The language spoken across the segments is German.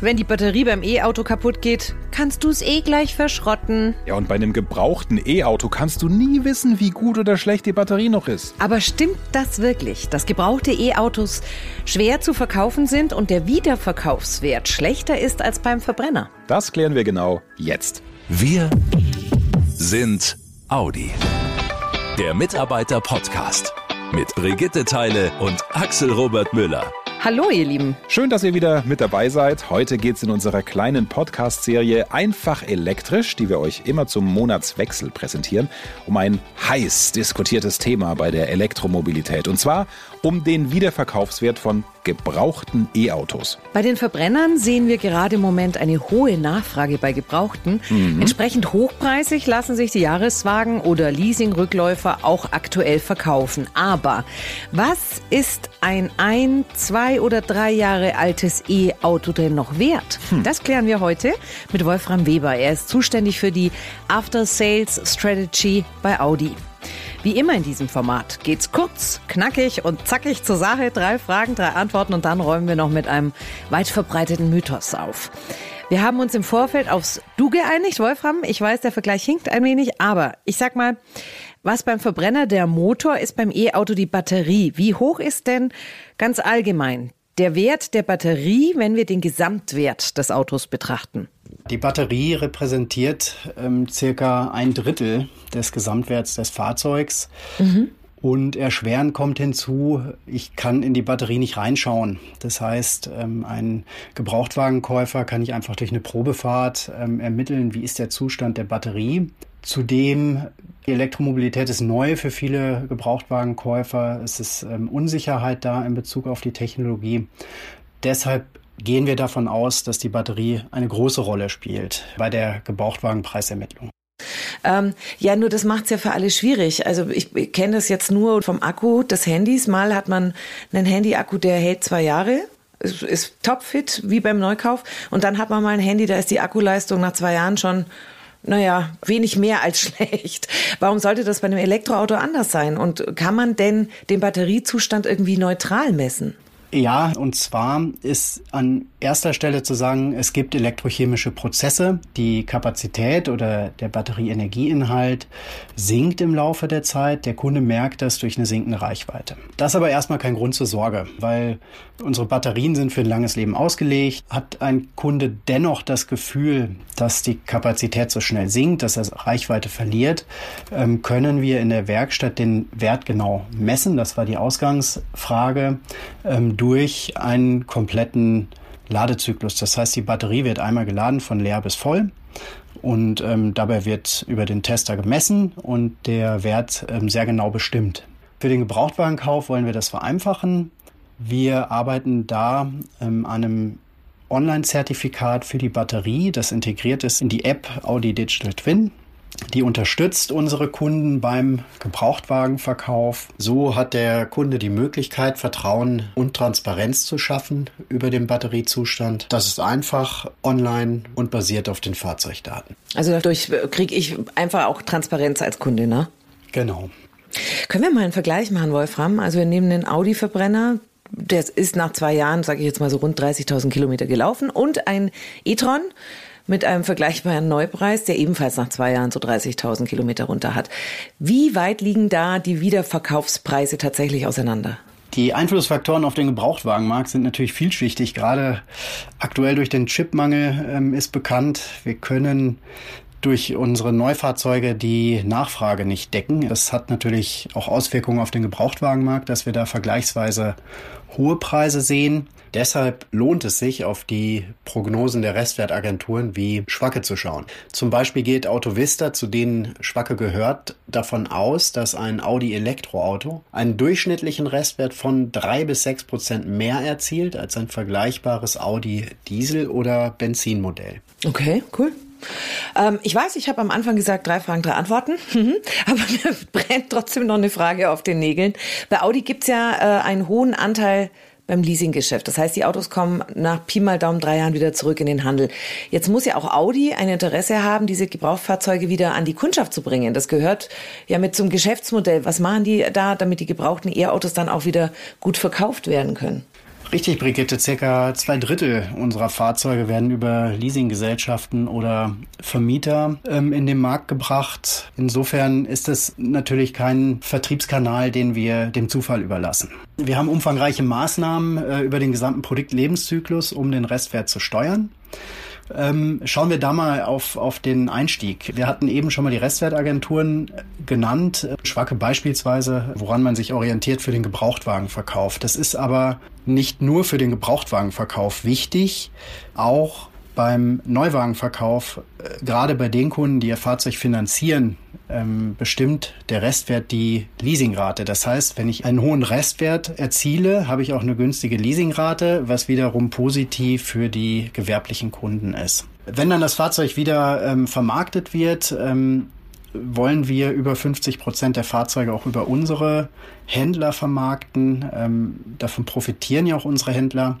wenn die Batterie beim E-Auto kaputt geht, kannst du es eh gleich verschrotten. Ja, und bei einem gebrauchten E-Auto kannst du nie wissen, wie gut oder schlecht die Batterie noch ist. Aber stimmt das wirklich, dass gebrauchte E-Autos schwer zu verkaufen sind und der Wiederverkaufswert schlechter ist als beim Verbrenner? Das klären wir genau jetzt. Wir sind Audi. Der Mitarbeiter-Podcast mit Brigitte Teile und Axel Robert Müller. Hallo, ihr Lieben. Schön, dass ihr wieder mit dabei seid. Heute geht es in unserer kleinen Podcast-Serie Einfach elektrisch, die wir euch immer zum Monatswechsel präsentieren, um ein heiß diskutiertes Thema bei der Elektromobilität. Und zwar um den Wiederverkaufswert von gebrauchten E-Autos. Bei den Verbrennern sehen wir gerade im Moment eine hohe Nachfrage bei Gebrauchten. Mhm. Entsprechend hochpreisig lassen sich die Jahreswagen oder Leasingrückläufer auch aktuell verkaufen. Aber was ist ein ein, zwei oder drei Jahre altes E-Auto denn noch wert? Hm. Das klären wir heute mit Wolfram Weber. Er ist zuständig für die After Sales Strategy bei Audi. Wie immer in diesem Format geht's kurz, knackig und zackig zur Sache. Drei Fragen, drei Antworten und dann räumen wir noch mit einem weit verbreiteten Mythos auf. Wir haben uns im Vorfeld aufs Du geeinigt, Wolfram. Ich weiß, der Vergleich hinkt ein wenig, aber ich sag mal, was beim Verbrenner der Motor ist, beim E-Auto die Batterie. Wie hoch ist denn ganz allgemein der Wert der Batterie, wenn wir den Gesamtwert des Autos betrachten? Die Batterie repräsentiert ähm, circa ein Drittel des Gesamtwerts des Fahrzeugs. Mhm. Und erschweren kommt hinzu, ich kann in die Batterie nicht reinschauen. Das heißt, ähm, ein Gebrauchtwagenkäufer kann nicht einfach durch eine Probefahrt ähm, ermitteln, wie ist der Zustand der Batterie. Zudem, die Elektromobilität ist neu für viele Gebrauchtwagenkäufer. Es ist ähm, Unsicherheit da in Bezug auf die Technologie. Deshalb gehen wir davon aus, dass die Batterie eine große Rolle spielt bei der Gebrauchtwagenpreisermittlung. Ähm, ja, nur das macht es ja für alle schwierig. Also ich, ich kenne das jetzt nur vom Akku des Handys. Mal hat man einen Handy-Akku, der hält zwei Jahre ist, ist topfit, wie beim Neukauf. Und dann hat man mal ein Handy, da ist die Akkuleistung nach zwei Jahren schon, naja, wenig mehr als schlecht. Warum sollte das bei einem Elektroauto anders sein? Und kann man denn den Batteriezustand irgendwie neutral messen? Ja, und zwar ist an erster Stelle zu sagen, es gibt elektrochemische Prozesse. Die Kapazität oder der Batterieenergieinhalt sinkt im Laufe der Zeit. Der Kunde merkt das durch eine sinkende Reichweite. Das ist aber erstmal kein Grund zur Sorge, weil unsere Batterien sind für ein langes Leben ausgelegt. Hat ein Kunde dennoch das Gefühl, dass die Kapazität so schnell sinkt, dass er Reichweite verliert, ähm, können wir in der Werkstatt den Wert genau messen. Das war die Ausgangsfrage ähm, durch einen kompletten Ladezyklus. Das heißt, die Batterie wird einmal geladen von leer bis voll. Und ähm, dabei wird über den Tester gemessen und der Wert ähm, sehr genau bestimmt. Für den Gebrauchtwagenkauf wollen wir das vereinfachen. Wir arbeiten da ähm, an einem Online-Zertifikat für die Batterie, das integriert ist in die App Audi Digital Twin. Die unterstützt unsere Kunden beim Gebrauchtwagenverkauf. So hat der Kunde die Möglichkeit, Vertrauen und Transparenz zu schaffen über den Batteriezustand. Das ist einfach online und basiert auf den Fahrzeugdaten. Also dadurch kriege ich einfach auch Transparenz als Kunde, ne? Genau. Können wir mal einen Vergleich machen, Wolfram? Also wir nehmen den Audi-Verbrenner, der ist nach zwei Jahren, sage ich jetzt mal so rund 30.000 Kilometer gelaufen und ein e-tron mit einem vergleichbaren Neupreis, der ebenfalls nach zwei Jahren so 30.000 Kilometer runter hat. Wie weit liegen da die Wiederverkaufspreise tatsächlich auseinander? Die Einflussfaktoren auf den Gebrauchtwagenmarkt sind natürlich vielschichtig. Gerade aktuell durch den Chipmangel ähm, ist bekannt, wir können durch unsere Neufahrzeuge die Nachfrage nicht decken. Das hat natürlich auch Auswirkungen auf den Gebrauchtwagenmarkt, dass wir da vergleichsweise hohe Preise sehen. Deshalb lohnt es sich, auf die Prognosen der Restwertagenturen wie Schwacke zu schauen. Zum Beispiel geht Autovista, zu denen Schwacke gehört, davon aus, dass ein Audi Elektroauto einen durchschnittlichen Restwert von drei bis sechs Prozent mehr erzielt als ein vergleichbares Audi Diesel oder Benzinmodell. Okay, cool. Ähm, ich weiß, ich habe am Anfang gesagt, drei Fragen, drei Antworten. Aber mir brennt trotzdem noch eine Frage auf den Nägeln. Bei Audi gibt's ja äh, einen hohen Anteil beim Leasinggeschäft. Das heißt, die Autos kommen nach Pi mal Daumen drei Jahren wieder zurück in den Handel. Jetzt muss ja auch Audi ein Interesse haben, diese Gebrauchfahrzeuge wieder an die Kundschaft zu bringen. Das gehört ja mit zum Geschäftsmodell. Was machen die da, damit die gebrauchten E-Autos dann auch wieder gut verkauft werden können? Richtig, Brigitte. Circa zwei Drittel unserer Fahrzeuge werden über Leasinggesellschaften oder Vermieter ähm, in den Markt gebracht. Insofern ist es natürlich kein Vertriebskanal, den wir dem Zufall überlassen. Wir haben umfangreiche Maßnahmen äh, über den gesamten Produktlebenszyklus, um den Restwert zu steuern. Ähm, schauen wir da mal auf, auf den Einstieg. Wir hatten eben schon mal die Restwertagenturen genannt. Schwacke beispielsweise, woran man sich orientiert für den Gebrauchtwagenverkauf. Das ist aber nicht nur für den Gebrauchtwagenverkauf wichtig, auch beim Neuwagenverkauf, äh, gerade bei den Kunden, die ihr Fahrzeug finanzieren, ähm, bestimmt der Restwert die Leasingrate. Das heißt, wenn ich einen hohen Restwert erziele, habe ich auch eine günstige Leasingrate, was wiederum positiv für die gewerblichen Kunden ist. Wenn dann das Fahrzeug wieder ähm, vermarktet wird, ähm, wollen wir über 50 Prozent der Fahrzeuge auch über unsere Händler vermarkten. Ähm, davon profitieren ja auch unsere Händler.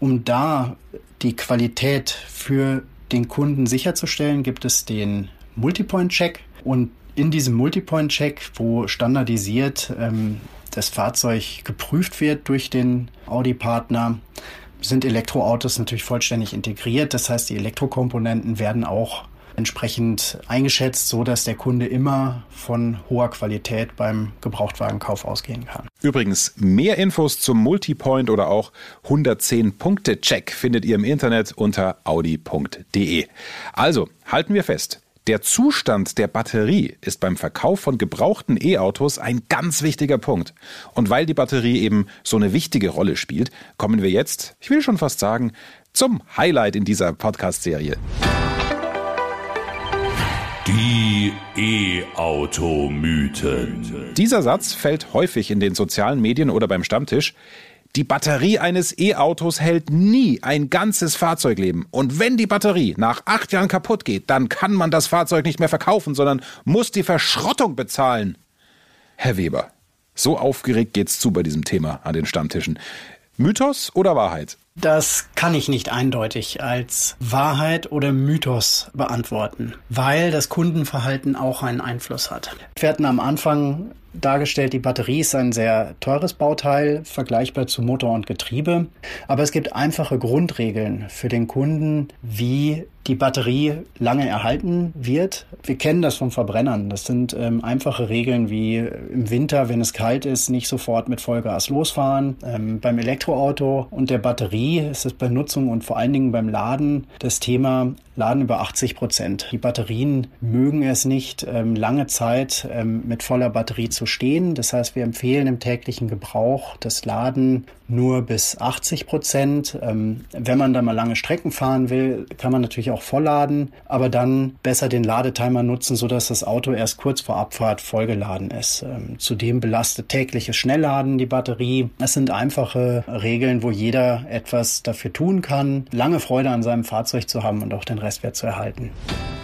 Um da die Qualität für den Kunden sicherzustellen, gibt es den Multipoint-Check. Und in diesem Multipoint-Check, wo standardisiert ähm, das Fahrzeug geprüft wird durch den Audi-Partner, sind Elektroautos natürlich vollständig integriert. Das heißt, die Elektrokomponenten werden auch entsprechend eingeschätzt, so dass der Kunde immer von hoher Qualität beim Gebrauchtwagenkauf ausgehen kann. Übrigens, mehr Infos zum Multipoint oder auch 110 Punkte Check findet ihr im Internet unter audi.de. Also, halten wir fest. Der Zustand der Batterie ist beim Verkauf von gebrauchten E-Autos ein ganz wichtiger Punkt. Und weil die Batterie eben so eine wichtige Rolle spielt, kommen wir jetzt, ich will schon fast sagen, zum Highlight in dieser Podcast-Serie. Die E-Auto-Mythen. Dieser Satz fällt häufig in den sozialen Medien oder beim Stammtisch. Die Batterie eines E-Autos hält nie ein ganzes Fahrzeugleben. Und wenn die Batterie nach acht Jahren kaputt geht, dann kann man das Fahrzeug nicht mehr verkaufen, sondern muss die Verschrottung bezahlen. Herr Weber, so aufgeregt geht's zu bei diesem Thema an den Stammtischen. Mythos oder Wahrheit? Das kann ich nicht eindeutig als Wahrheit oder Mythos beantworten, weil das Kundenverhalten auch einen Einfluss hat. Wir hatten am Anfang dargestellt, die Batterie ist ein sehr teures Bauteil, vergleichbar zu Motor und Getriebe. Aber es gibt einfache Grundregeln für den Kunden, wie die Batterie lange erhalten wird. Wir kennen das von Verbrennern. Das sind ähm, einfache Regeln wie im Winter, wenn es kalt ist, nicht sofort mit Vollgas losfahren. Ähm, beim Elektroauto und der Batterie ist es bei Nutzung und vor allen Dingen beim Laden das Thema Laden über 80 Prozent. Die Batterien mögen es nicht, ähm, lange Zeit ähm, mit voller Batterie zu stehen. Das heißt, wir empfehlen im täglichen Gebrauch das Laden nur bis 80 Prozent. Ähm, wenn man da mal lange Strecken fahren will, kann man natürlich auch vollladen, aber dann besser den Ladetimer nutzen, sodass das Auto erst kurz vor Abfahrt vollgeladen ist. Ähm, zudem belastet tägliches Schnellladen die Batterie. Es sind einfache Regeln, wo jeder etwas dafür tun kann, lange Freude an seinem Fahrzeug zu haben und auch den Restwert zu erhalten.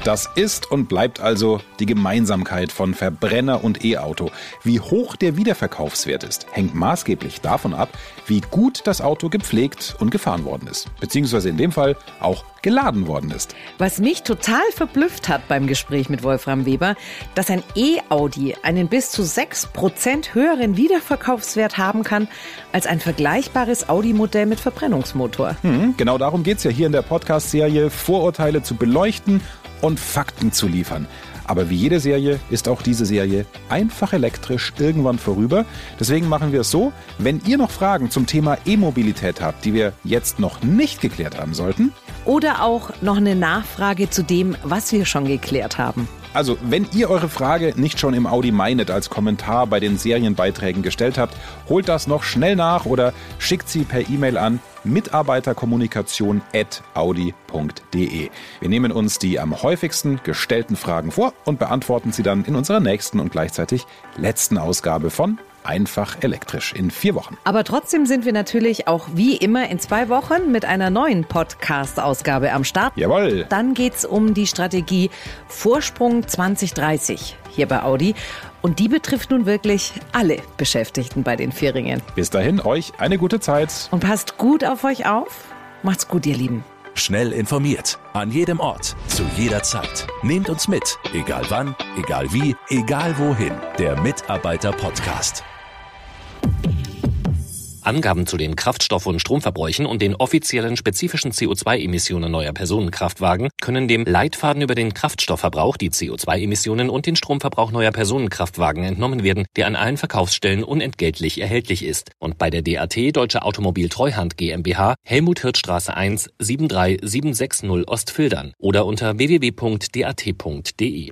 Das ist und bleibt also die Gemeinsamkeit von Verbrenner und E-Auto. Wie hoch der Wiederverkaufswert ist, hängt maßgeblich davon ab, wie gut das Auto gepflegt und gefahren worden ist. Beziehungsweise in dem Fall auch geladen worden ist. Was mich total verblüfft hat beim Gespräch mit Wolfram Weber, dass ein E-Audi einen bis zu 6% höheren Wiederverkaufswert haben kann als ein vergleichbares Audi-Modell mit Verbrennungsmotor. Hm, genau darum geht es ja hier in der Podcast-Serie, Vorurteile zu beleuchten und Fakten zu liefern. Aber wie jede Serie ist auch diese Serie einfach elektrisch irgendwann vorüber. Deswegen machen wir es so, wenn ihr noch Fragen zum Thema E-Mobilität habt, die wir jetzt noch nicht geklärt haben sollten. Oder auch noch eine Nachfrage zu dem, was wir schon geklärt haben. Also, wenn ihr eure Frage nicht schon im Audi Meinet als Kommentar bei den Serienbeiträgen gestellt habt, holt das noch schnell nach oder schickt sie per E-Mail an mitarbeiterkommunikation.audi.de. Wir nehmen uns die am häufigsten gestellten Fragen vor und beantworten sie dann in unserer nächsten und gleichzeitig letzten Ausgabe von Einfach elektrisch in vier Wochen. Aber trotzdem sind wir natürlich auch wie immer in zwei Wochen mit einer neuen Podcast-Ausgabe am Start. Jawohl. Dann geht's um die Strategie Vorsprung 2030 hier bei Audi. Und die betrifft nun wirklich alle Beschäftigten bei den Vierringen. Bis dahin euch eine gute Zeit. Und passt gut auf euch auf. Macht's gut, ihr Lieben. Schnell informiert, an jedem Ort, zu jeder Zeit. Nehmt uns mit, egal wann, egal wie, egal wohin. Der Mitarbeiter-Podcast. Angaben zu den Kraftstoff- und Stromverbräuchen und den offiziellen spezifischen CO2-Emissionen neuer Personenkraftwagen können dem Leitfaden über den Kraftstoffverbrauch, die CO2-Emissionen und den Stromverbrauch neuer Personenkraftwagen entnommen werden, der an allen Verkaufsstellen unentgeltlich erhältlich ist und bei der DAT Deutsche Automobil Treuhand GmbH Helmut Hirtstraße 1 73760 Ostfildern oder unter www.dat.de.